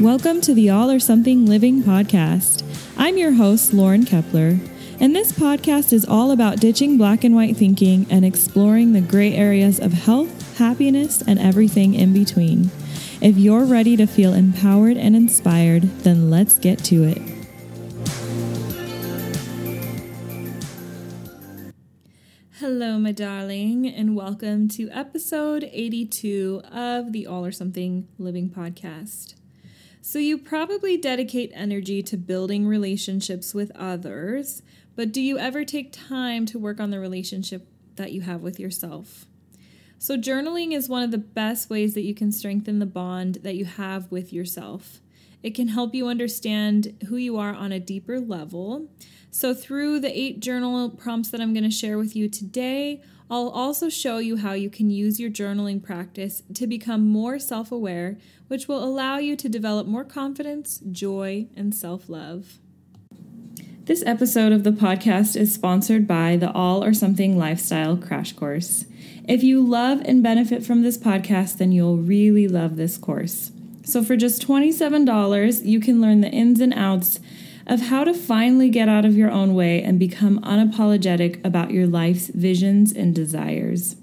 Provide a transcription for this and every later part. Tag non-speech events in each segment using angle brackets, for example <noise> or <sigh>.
Welcome to the All or Something Living podcast. I'm your host, Lauren Kepler, and this podcast is all about ditching black and white thinking and exploring the gray areas of health, happiness, and everything in between. If you're ready to feel empowered and inspired, then let's get to it. Hello, my darling, and welcome to episode 82 of the All or Something Living podcast. So, you probably dedicate energy to building relationships with others, but do you ever take time to work on the relationship that you have with yourself? So, journaling is one of the best ways that you can strengthen the bond that you have with yourself. It can help you understand who you are on a deeper level. So, through the eight journal prompts that I'm going to share with you today, I'll also show you how you can use your journaling practice to become more self aware, which will allow you to develop more confidence, joy, and self love. This episode of the podcast is sponsored by the All or Something Lifestyle Crash Course. If you love and benefit from this podcast, then you'll really love this course. So, for just $27, you can learn the ins and outs of how to finally get out of your own way and become unapologetic about your life's visions and desires.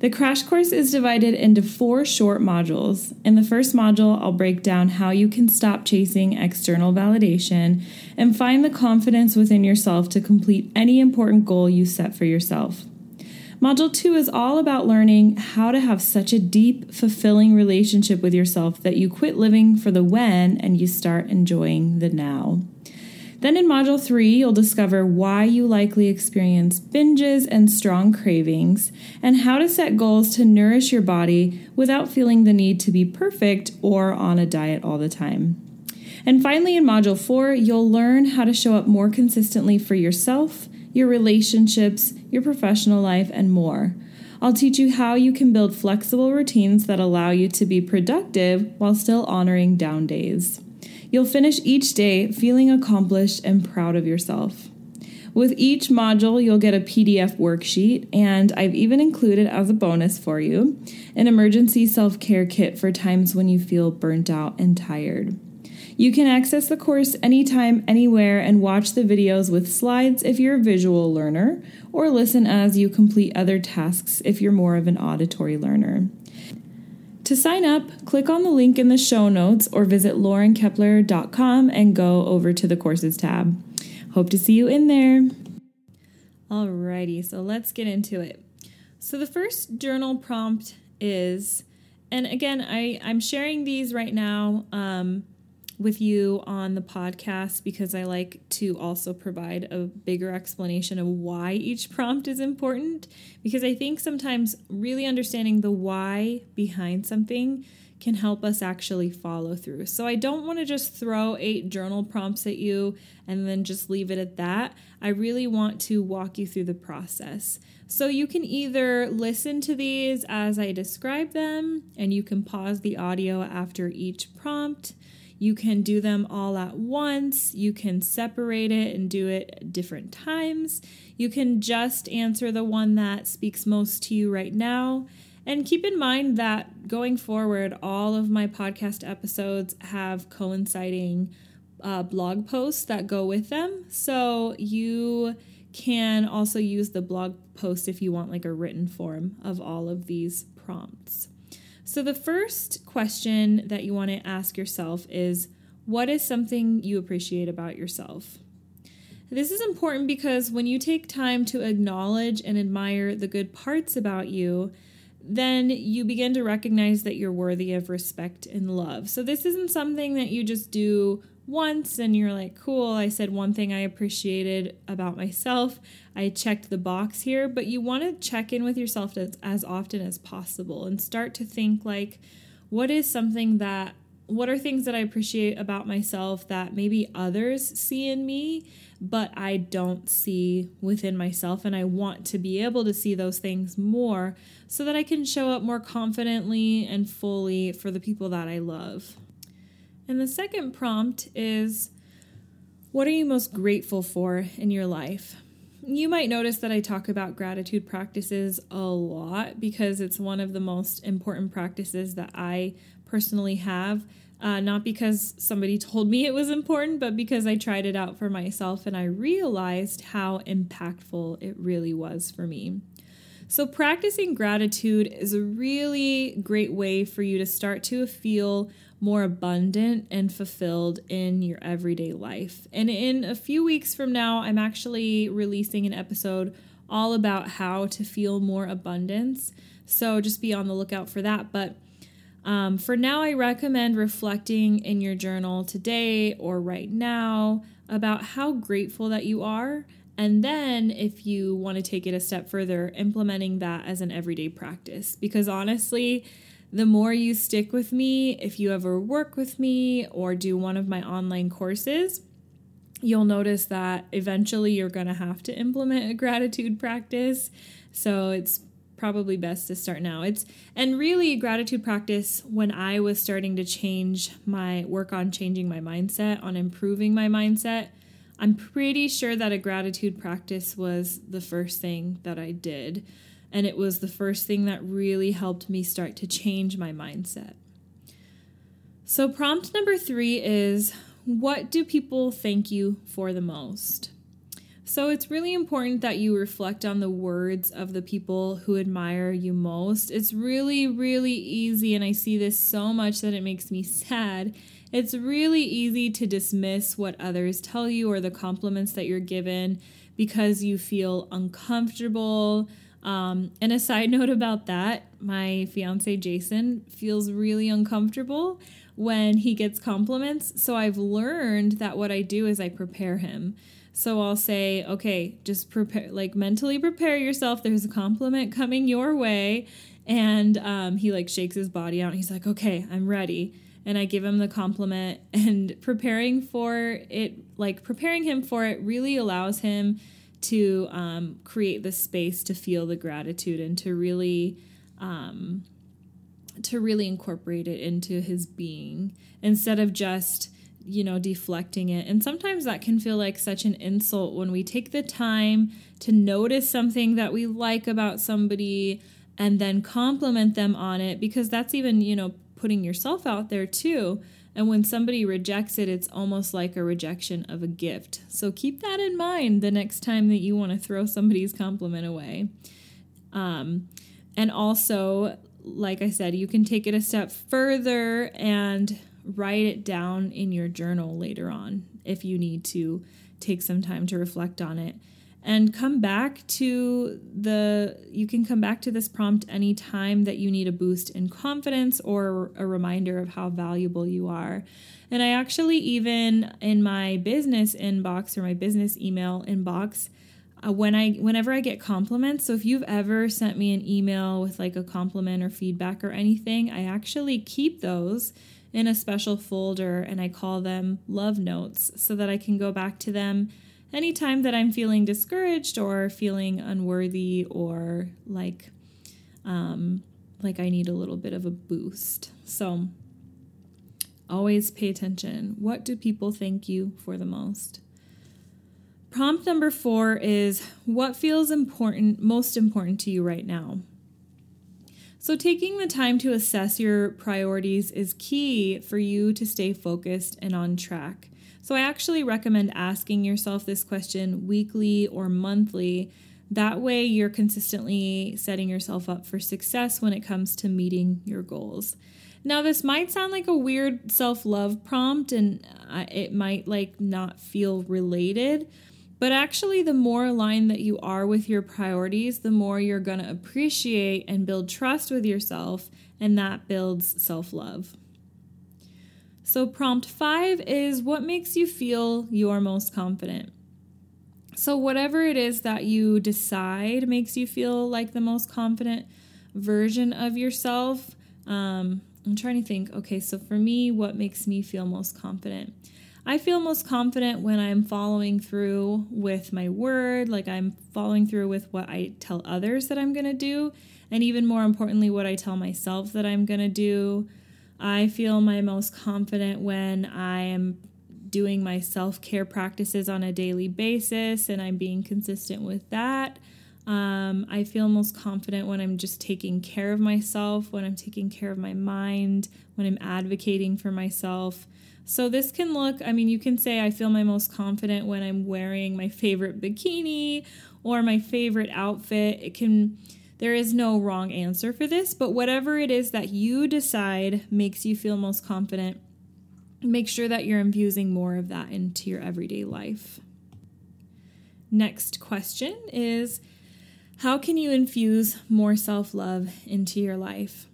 The crash course is divided into four short modules. In the first module, I'll break down how you can stop chasing external validation and find the confidence within yourself to complete any important goal you set for yourself. Module two is all about learning how to have such a deep, fulfilling relationship with yourself that you quit living for the when and you start enjoying the now. Then in Module 3, you'll discover why you likely experience binges and strong cravings, and how to set goals to nourish your body without feeling the need to be perfect or on a diet all the time. And finally, in Module 4, you'll learn how to show up more consistently for yourself, your relationships, your professional life, and more. I'll teach you how you can build flexible routines that allow you to be productive while still honoring down days. You'll finish each day feeling accomplished and proud of yourself. With each module, you'll get a PDF worksheet, and I've even included as a bonus for you an emergency self care kit for times when you feel burnt out and tired. You can access the course anytime, anywhere, and watch the videos with slides if you're a visual learner, or listen as you complete other tasks if you're more of an auditory learner. To sign up, click on the link in the show notes or visit laurenkepler.com and go over to the courses tab. Hope to see you in there. Alrighty, so let's get into it. So the first journal prompt is, and again, I, I'm sharing these right now. Um, with you on the podcast because I like to also provide a bigger explanation of why each prompt is important. Because I think sometimes really understanding the why behind something can help us actually follow through. So I don't want to just throw eight journal prompts at you and then just leave it at that. I really want to walk you through the process. So you can either listen to these as I describe them, and you can pause the audio after each prompt. You can do them all at once. You can separate it and do it different times. You can just answer the one that speaks most to you right now. And keep in mind that going forward, all of my podcast episodes have coinciding uh, blog posts that go with them. So you can also use the blog post if you want like a written form of all of these prompts. So, the first question that you want to ask yourself is What is something you appreciate about yourself? This is important because when you take time to acknowledge and admire the good parts about you, then you begin to recognize that you're worthy of respect and love. So, this isn't something that you just do once and you're like, cool, I said one thing I appreciated about myself. I checked the box here, but you want to check in with yourself as, as often as possible and start to think like, what is something that, what are things that I appreciate about myself that maybe others see in me, but I don't see within myself? And I want to be able to see those things more so that I can show up more confidently and fully for the people that I love. And the second prompt is What are you most grateful for in your life? You might notice that I talk about gratitude practices a lot because it's one of the most important practices that I personally have. Uh, not because somebody told me it was important, but because I tried it out for myself and I realized how impactful it really was for me. So, practicing gratitude is a really great way for you to start to feel more abundant and fulfilled in your everyday life. And in a few weeks from now, I'm actually releasing an episode all about how to feel more abundance. So, just be on the lookout for that. But um, for now, I recommend reflecting in your journal today or right now about how grateful that you are and then, if you want to take it a step further, implementing that as an everyday practice. Because honestly, the more you stick with me, if you ever work with me or do one of my online courses, you'll notice that eventually you're going to have to implement a gratitude practice. So it's probably best to start now. It's and really gratitude practice when I was starting to change my work on changing my mindset, on improving my mindset I'm pretty sure that a gratitude practice was the first thing that I did. And it was the first thing that really helped me start to change my mindset. So, prompt number three is what do people thank you for the most? So, it's really important that you reflect on the words of the people who admire you most. It's really, really easy, and I see this so much that it makes me sad it's really easy to dismiss what others tell you or the compliments that you're given because you feel uncomfortable. Um, and a side <laughs> note about that, my fiance Jason feels really uncomfortable when he gets compliments. So I've learned that what I do is I prepare him. So I'll say, okay, just prepare, like mentally prepare yourself. There's a compliment coming your way. And um, he like shakes his body out. He's like, okay, I'm ready and I give him the compliment <laughs> and preparing for it like preparing him for it really allows him to um, create the space to feel the gratitude and to really um, to really incorporate it into his being instead of just you know deflecting it and sometimes that can feel like such an insult when we take the time to notice something that we like about somebody and then compliment them on it because that's even you know putting yourself out there too. And when somebody rejects it, it's almost like a rejection of a gift. So keep that in mind the next time that you want to throw somebody's compliment away. Um, and also, like I said, you can take it a step further and write it down in your journal later on if you need to take some time to reflect on it and come back to the you can come back to this prompt anytime that you need a boost in confidence or a reminder of how valuable you are. And i actually even in my business inbox or my business email inbox uh, when i whenever i get compliments so if you've ever sent me an email with like a compliment or feedback or anything i actually keep those in a special folder and i call them love notes so that i can go back to them anytime that I'm feeling discouraged or feeling unworthy or like um, like I need a little bit of a boost. So always pay attention. What do people thank you for the most? Prompt number four is what feels important, most important to you right now? So, taking the time to assess your priorities is key for you to stay focused and on track. So I actually recommend asking yourself this question weekly or monthly. That way, you're consistently setting yourself up for success when it comes to meeting your goals. Now, this might sound like a weird self love prompt and uh, it might like not feel related, but actually, the more aligned that you are with your priorities, the more you're going to appreciate and build trust with yourself, and that builds self love. So, prompt five is what makes you feel you're most confident? So, whatever it is that you decide makes you feel like the most confident version of yourself. Um, I'm trying to think, okay, so for me, what makes me feel most confident? I feel most confident when I'm following through with my word, like I'm following through with what I tell others that I'm going to do, and even more importantly, what I tell myself that I'm going to do. I feel my most confident when I am doing my self care practices on a daily basis and I'm being consistent with that. Um, I feel most confident when I'm just taking care of myself, when I'm taking care of my mind, when I'm advocating for myself. So, this can look, I mean, you can say I feel my most confident when I'm wearing my favorite bikini or my favorite outfit. It can, there is no wrong answer for this, but whatever it is that you decide makes you feel most confident, make sure that you're infusing more of that into your everyday life. Next question is How can you infuse more self love into your life?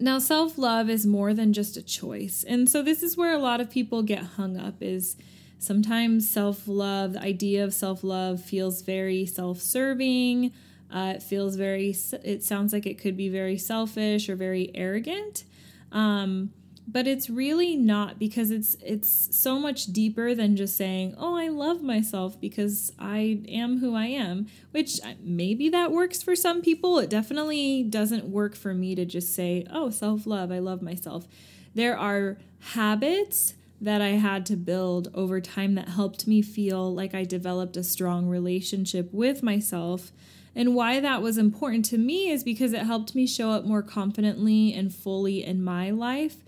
Now, self love is more than just a choice. And so, this is where a lot of people get hung up is sometimes self love, the idea of self love feels very self serving. Uh, it feels very, it sounds like it could be very selfish or very arrogant. Um, but it's really not because it's it's so much deeper than just saying oh i love myself because i am who i am which uh, maybe that works for some people. It definitely doesn't work for me to just say oh self-love i love myself. There are habits that i had to build over time that helped me feel like i developed a strong relationship with myself. And why that was important to me is because it helped me show up more confidently and fully in my life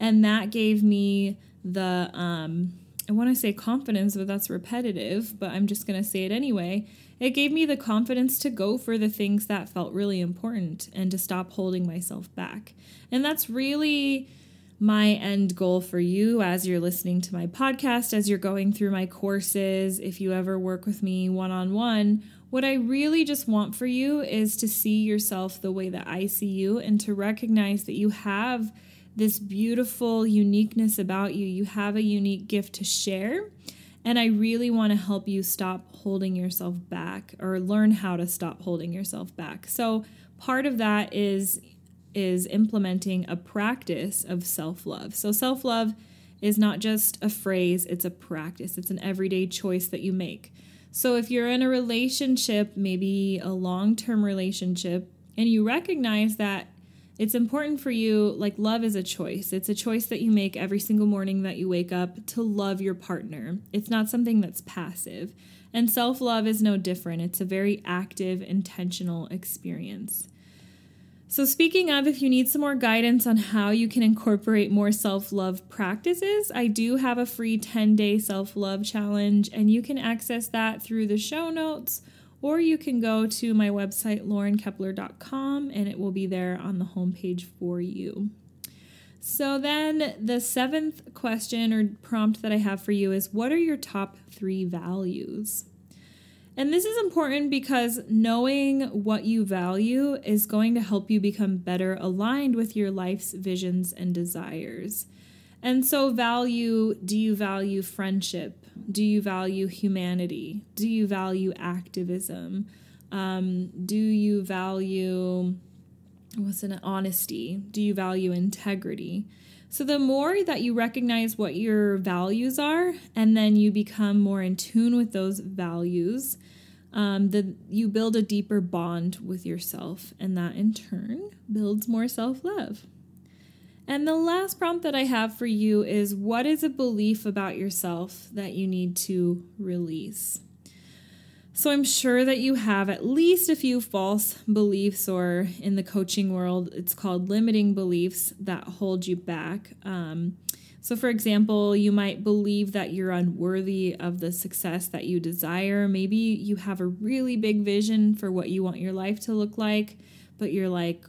and that gave me the um I want to say confidence, but that's repetitive, but I'm just going to say it anyway. It gave me the confidence to go for the things that felt really important and to stop holding myself back. And that's really my end goal for you as you're listening to my podcast, as you're going through my courses, if you ever work with me one on one. What I really just want for you is to see yourself the way that I see you and to recognize that you have this beautiful uniqueness about you. You have a unique gift to share. And I really want to help you stop holding yourself back or learn how to stop holding yourself back. So, part of that is is implementing a practice of self-love. So, self-love is not just a phrase, it's a practice. It's an everyday choice that you make. So, if you're in a relationship, maybe a long-term relationship, and you recognize that it's important for you, like, love is a choice. It's a choice that you make every single morning that you wake up to love your partner. It's not something that's passive. And self love is no different, it's a very active, intentional experience. So, speaking of, if you need some more guidance on how you can incorporate more self love practices, I do have a free 10 day self love challenge, and you can access that through the show notes or you can go to my website, laurenkepler.com, and it will be there on the homepage for you. So, then the seventh question or prompt that I have for you is What are your top three values? And this is important because knowing what you value is going to help you become better aligned with your life's visions and desires. And so, value do you value friendship? Do you value humanity? Do you value activism? Um, do you value what's an honesty? Do you value integrity? So, the more that you recognize what your values are, and then you become more in tune with those values, um, the, you build a deeper bond with yourself, and that in turn builds more self love. And the last prompt that I have for you is what is a belief about yourself that you need to release? So I'm sure that you have at least a few false beliefs, or in the coaching world, it's called limiting beliefs that hold you back. Um, so, for example, you might believe that you're unworthy of the success that you desire. Maybe you have a really big vision for what you want your life to look like, but you're like,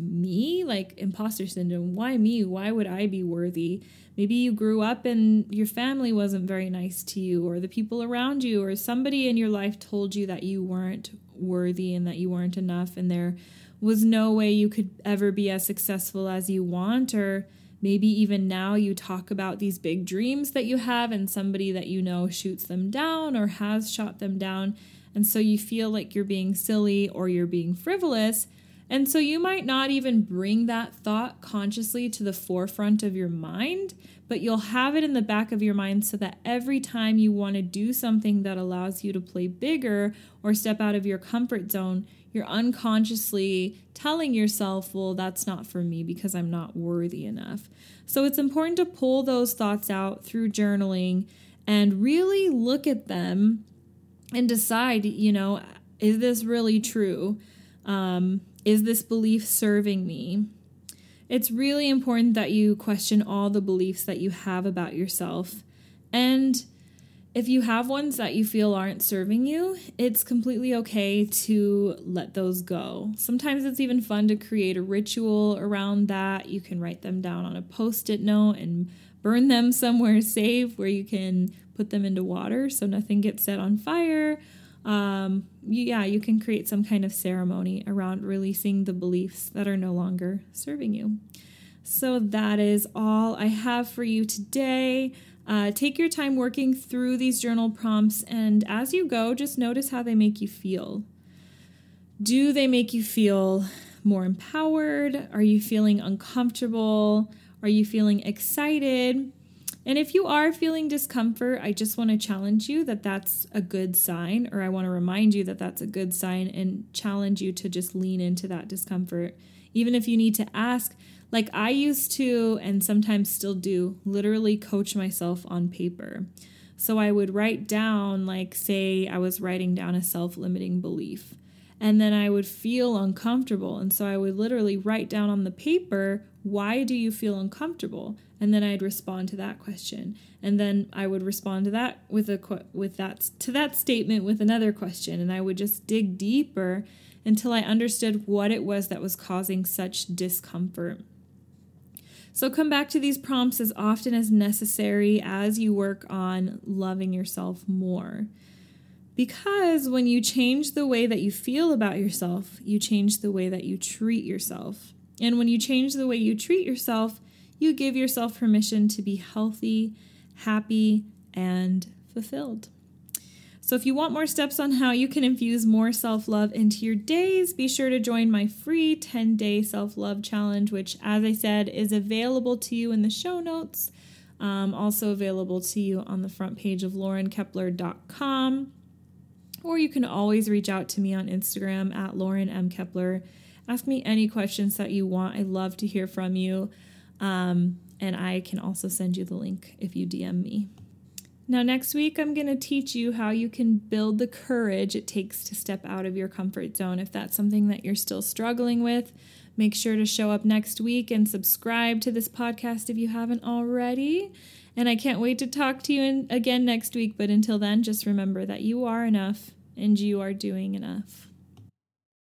me like imposter syndrome. Why me? Why would i be worthy? Maybe you grew up and your family wasn't very nice to you or the people around you or somebody in your life told you that you weren't worthy and that you weren't enough and there was no way you could ever be as successful as you want or maybe even now you talk about these big dreams that you have and somebody that you know shoots them down or has shot them down. And so you feel like you're being silly or you're being frivolous and so you might not even bring that thought consciously to the forefront of your mind, but you'll have it in the back of your mind so that every time you want to do something that allows you to play bigger or step out of your comfort zone, you're unconsciously telling yourself, well, that's not for me because I'm not worthy enough. So it's important to pull those thoughts out through journaling and really look at them and decide, you know, is this really true? Um, is this belief serving me? It's really important that you question all the beliefs that you have about yourself. And if you have ones that you feel aren't serving you, it's completely okay to let those go. Sometimes it's even fun to create a ritual around that. You can write them down on a post it note and burn them <laughs> somewhere safe where you can put them into water so nothing gets set on fire. Um, yeah, you can create some kind of ceremony around releasing the beliefs that are no longer serving you. So that is all I have for you today. Uh, take your time working through these journal prompts, and as you go, just notice how they make you feel. Do they make you feel more empowered? Are you feeling uncomfortable? Are you feeling excited? And if you are feeling discomfort, I just want to challenge you that that's a good sign, or I want to remind you that that's a good sign and challenge you to just lean into that discomfort. Even if you need to ask, like I used to, and sometimes still do, literally coach myself on paper. So I would write down, like, say I was writing down a self limiting belief, and then I would feel uncomfortable. And so I would literally write down on the paper, why do you feel uncomfortable? And then I'd respond to that question. And then I would respond to that with a with that to that statement with another question and I would just dig deeper until I understood what it was that was causing such discomfort. So come back to these prompts as often as necessary as you work on loving yourself more. Because when you change the way that you feel about yourself, you change the way that you treat yourself. And when you change the way you treat yourself, you give yourself permission to be healthy, happy, and fulfilled. So, if you want more steps on how you can infuse more self love into your days, be sure to join my free 10 day self love challenge, which, as I said, is available to you in the show notes. Um, also available to you on the front page of laurenkepler.com. Or you can always reach out to me on Instagram at Lauren M. Kepler. Ask me any questions that you want. I love to hear from you. Um, and I can also send you the link if you DM me. Now, next week, I'm going to teach you how you can build the courage it takes to step out of your comfort zone. If that's something that you're still struggling with, make sure to show up next week and subscribe to this podcast if you haven't already. And I can't wait to talk to you in, again next week. But until then, just remember that you are enough and you are doing enough.